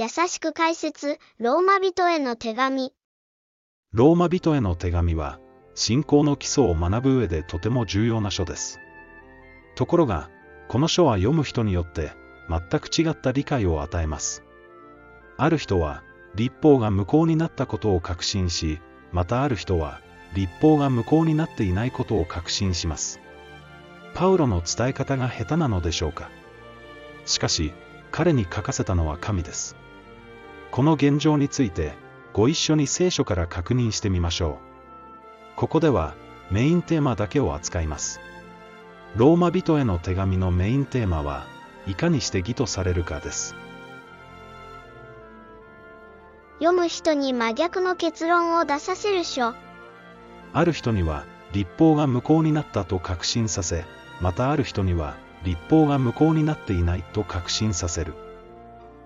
優しく解説、ローマ人への手紙。ローマ人への手紙は、信仰の基礎を学ぶ上でとても重要な書です。ところが、この書は読む人によって、全く違った理解を与えます。ある人は、立法が無効になったことを確信し、またある人は、立法が無効になっていないことを確信します。パウロの伝え方が下手なのでしょうか。しかし、彼に書かせたのは神です。この現状について、ご一緒に聖書から確認してみましょう。ここでは、メインテーマだけを扱います。ローマ人への手紙のメインテーマは、いかにして義とされるかです。読む人に真逆の結論を出させる書。ある人には、立法が無効になったと確信させ、またある人には、立法が無効になっていないと確信させる。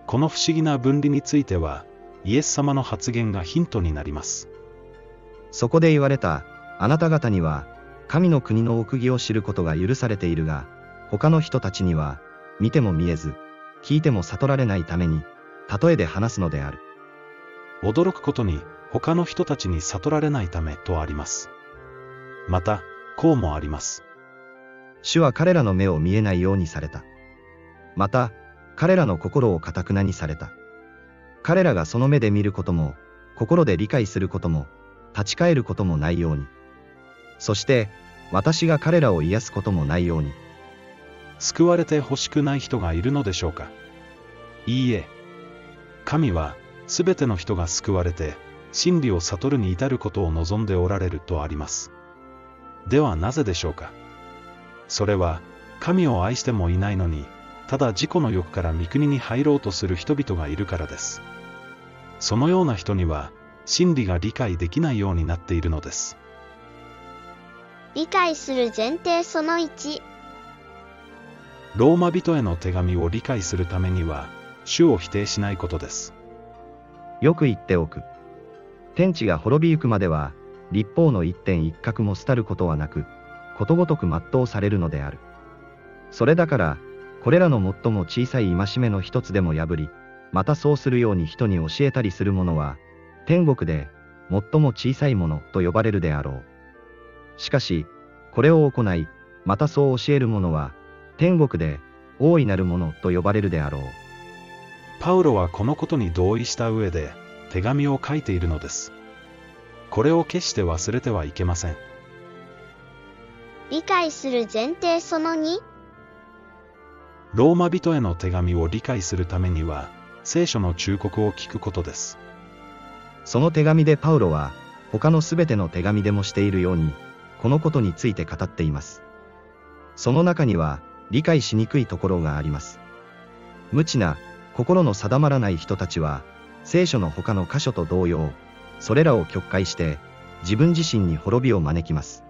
この不思議な分離については、イエス様の発言がヒントになります。そこで言われた、あなた方には、神の国の奥義を知ることが許されているが、他の人たちには、見ても見えず、聞いても悟られないために、例えで話すのである。驚くことに、他の人たちに悟られないためとあります。また、こうもあります。主は彼らの目を見えないようにされた。また、彼らの心をかたくなにされた。彼らがその目で見ることも、心で理解することも、立ち返ることもないように。そして、私が彼らを癒すこともないように。救われて欲しくない人がいるのでしょうかいいえ。神は、すべての人が救われて、真理を悟るに至ることを望んでおられるとあります。ではなぜでしょうかそれは、神を愛してもいないのに、ただ自己の欲から御国に入ろうとする人々がいるからです。そのような人には、真理が理解できないようになっているのです。理解する前提その1。ローマ人への手紙を理解するためには、主を否定しないことです。よく言っておく。天地が滅びゆくまでは、立法の一点一角も廃ることはなく、ことごとく全うされるのである。それだから、これらの最も小さい戒めの一つでも破り、またそうするように人に教えたりする者は、天国で、最も小さいものと呼ばれるであろう。しかし、これを行い、またそう教える者は、天国で、大いなるものと呼ばれるであろう。パウロはこのことに同意した上で、手紙を書いているのです。これを決して忘れてはいけません。理解する前提その2。ローマ人への手紙を理解するためには、聖書の忠告を聞くことです。その手紙でパウロは、他のすべての手紙でもしているように、このことについて語っています。その中には、理解しにくいところがあります。無知な、心の定まらない人たちは、聖書の他の箇所と同様、それらを曲解して、自分自身に滅びを招きます。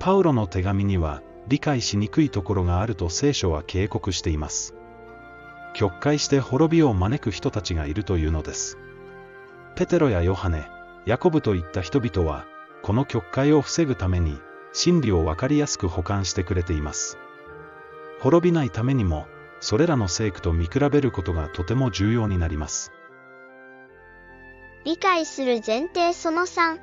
パウロの手紙には、理解しにくいところがあると聖書は警告しています。曲解して滅びを招く人たちがいるというのです。ペテロやヨハネ、ヤコブといった人々は、この曲解を防ぐために、真理をわかりやすく保管してくれています。滅びないためにも、それらの聖句と見比べることがとても重要になります。理解する前提その3。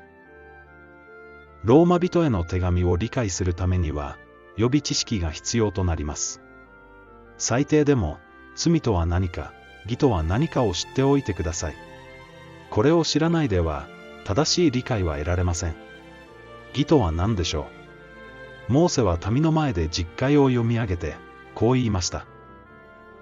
ローマ人への手紙を理解するためには、予備知識が必要となります。最低でも、罪とは何か、義とは何かを知っておいてください。これを知らないでは、正しい理解は得られません。義とは何でしょう？モーセは民の前で実会を読み上げて、こう言いました。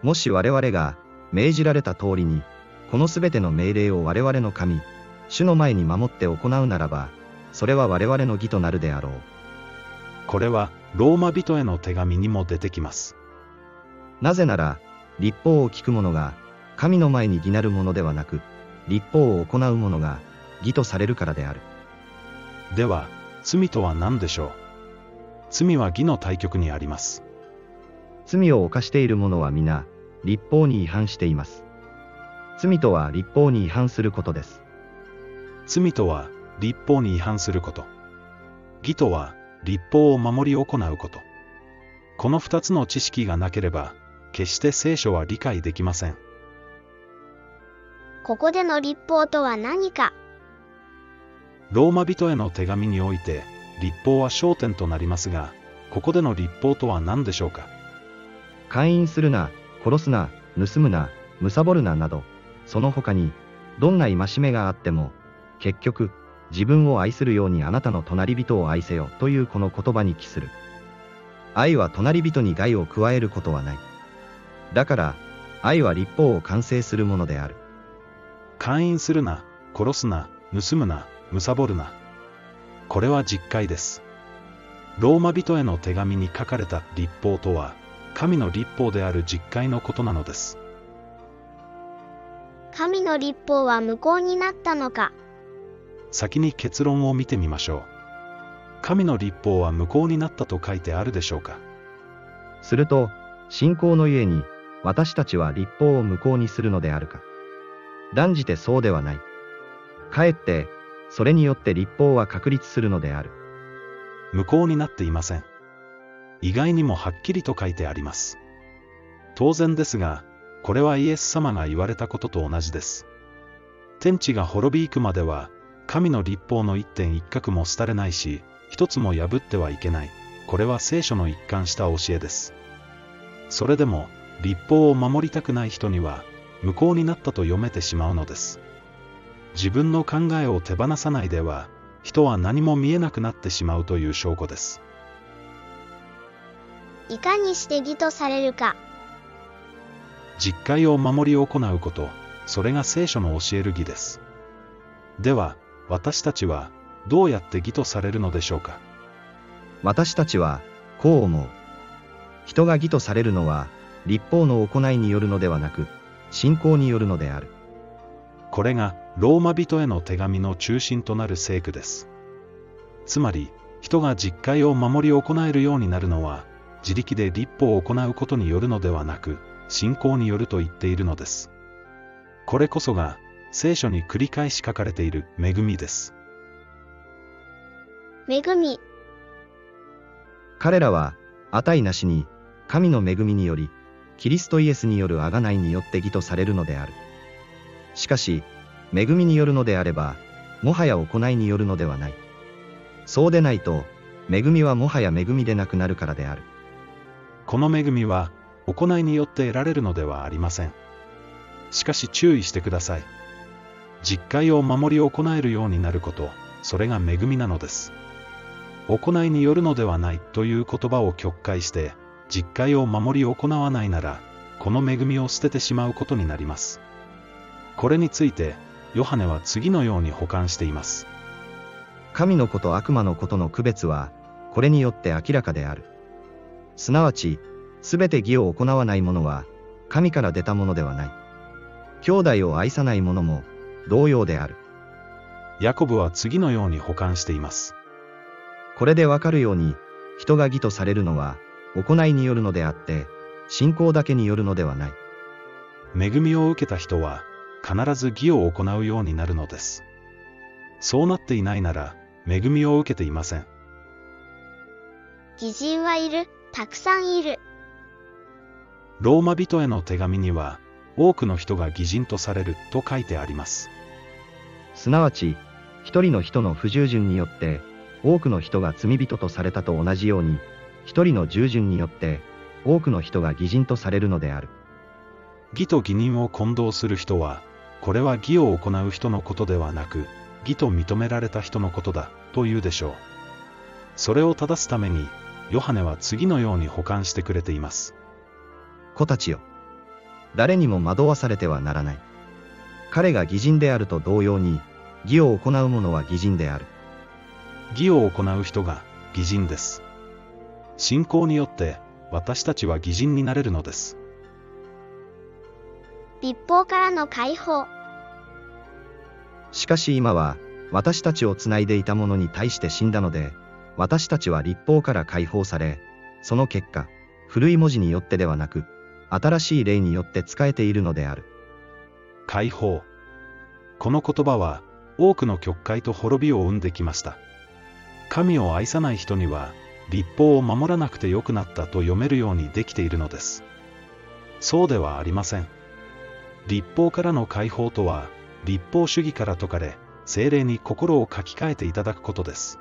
もし我々が、命じられた通りに、このすべての命令を我々の神、主の前に守って行うならば、それは我々の義となるであろう。これは、ローマ人への手紙にも出てきます。なぜなら、立法を聞く者が、神の前に義なるものではなく、立法を行う者が、義とされるからである。では、罪とは何でしょう？罪は義の対極にあります。罪を犯している者は皆、立法に違反しています。罪とは立法に違反することです。罪とは立法に違反すること。義とは立法を守り行うこと。この二つの知識がなければ、決して聖書は理解できません。ここでの立法とは何か？ローマ人への手紙において、立法は焦点となりますが、ここでの立法とは何でしょうか？勧誘するな、殺すな、盗むな、貪るななど、その他に、どんな戒めがあっても、結局、自分を愛するようにあなたの隣人を愛せよというこの言葉に帰する。愛は隣人に害を加えることはない。だから、愛は立法を完成するものである。勧誘するな、殺すな、盗むな、貪るな。これは実戒です。ローマ人への手紙に書かれた立法とは、神の立法である実戒のことなのです。神の立法は無効になったのか先に結論を見てみましょう。神の立法は無効になったと書いてあるでしょうかすると、信仰のゆえに、私たちは立法を無効にするのであるか。断じてそうではない。かえって、それによって立法は確立するのである。無効になっていません。意外にもはっきりと書いてあります。当然ですが、これはイエス様が言われたことと同じです。天地が滅び行くまでは、神の立法の一点一角も廃れないし、一つも破ってはいけない。これは聖書の一貫した教えです。それでも、立法を守りたくない人には、無効になったと読めてしまうのです。自分の考えを手放さないでは、人は何も見えなくなってしまうという証拠です。いかにして義とされるか実戒を守り行うこと、それが聖書の教える義です。では、私たちは、どうやって義とされるのでしょうか？私たちは、こう思う。人が義とされるのは、立法の行いによるのではなく、信仰によるのである。これが、ローマ人への手紙の中心となる聖句です。つまり、人が実戒を守り行えるようになるのは、自力で立法を行うことによるのではなく、信仰によると言っているのです。これこそが、聖書に繰り返し書かれている恵みです。恵み彼らは、値なしに、神の恵みにより、キリストイエスによる贖いによって義とされるのである。しかし、恵みによるのであれば、もはや行いによるのではない。そうでないと、恵みはもはや恵みでなくなるからである。この恵みは、行いによって得られるのではありません。しかし注意してください。実戒を守り行えるようになること、それが恵みなのです。行いによるのではないという言葉を曲解して、実戒を守り行わないなら、この恵みを捨ててしまうことになります。これについて、ヨハネは次のように保管しています。神の子と悪魔のことの区別は、これによって明らかである。すなわち、すべて義を行わない者は、神から出たものではない。兄弟を愛さない者も、同様である。ヤコブは次のように保管しています。これでわかるように、人が義とされるのは、行いによるのであって、信仰だけによるのではない。恵みを受けた人は、必ず義を行うようになるのです。そうなっていないなら、恵みを受けていません。義人はいるたくさんいるローマ人への手紙には、多くの人が義人とされると書いてあります。すなわち、一人の人の不従順によって、多くの人が罪人とされたと同じように、一人の従順によって、多くの人が義人とされるのである。義と義人を混同する人は、これは義を行う人のことではなく、義と認められた人のことだ、と言うでしょう。それを正すために、ヨハネは次のように保管してくれています。子たちよ。誰にも惑わされてはならない。彼が義人であると同様に、義を行う者は義人である。義を行う人が義人です。信仰によって、私たちは義人になれるのです。立法からの解放しかし今は、私たちをつないでいた者に対して死んだので、私たちは立法から解放され、その結果、古い文字によってではなく、新しい霊によって仕えているのである。解放。この言葉は、多くの曲解と滅びを生んできました。神を愛さない人には、立法を守らなくてよくなったと読めるようにできているのです。そうではありません。立法からの解放とは、立法主義から解かれ、精霊に心を書き換えていただくことです。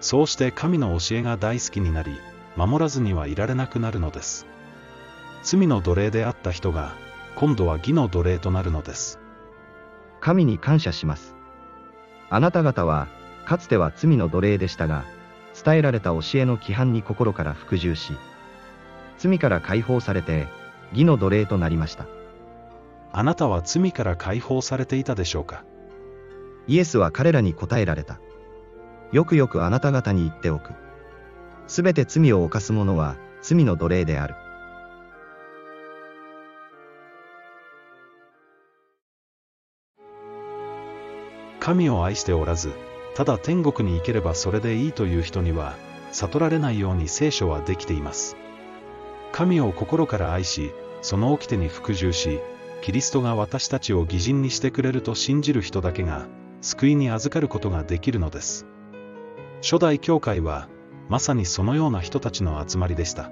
そうして神の教えが大好きになり、守らずにはいられなくなるのです。罪の奴隷であった人が、今度は義の奴隷となるのです。神に感謝します。あなた方は、かつては罪の奴隷でしたが、伝えられた教えの規範に心から服従し、罪から解放されて、義の奴隷となりました。あなたは罪から解放されていたでしょうか？イエスは彼らに答えられた。よくよくあなた方に言っておく。すべて罪を犯す者は罪の奴隷である。神を愛しておらず、ただ天国に行ければそれでいいという人には、悟られないように聖書はできています。神を心から愛し、その掟に服従し、キリストが私たちを義人にしてくれると信じる人だけが、救いに預かることができるのです。初代教会は、まさにそのような人たちの集まりでした。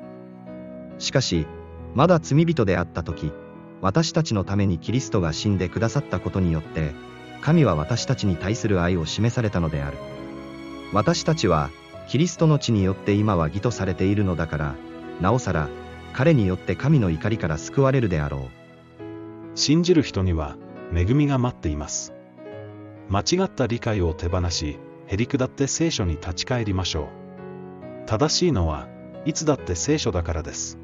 しかし、まだ罪人であった時、私たちのためにキリストが死んでくださったことによって、神は私たちに対する愛を示されたのである。私たちは、キリストの血によって今は義とされているのだから、なおさら、彼によって神の怒りから救われるであろう。信じる人には、恵みが待っています。間違った理解を手放し、へりくだって聖書に立ち返りましょう。正しいのは、いつだって聖書だからです。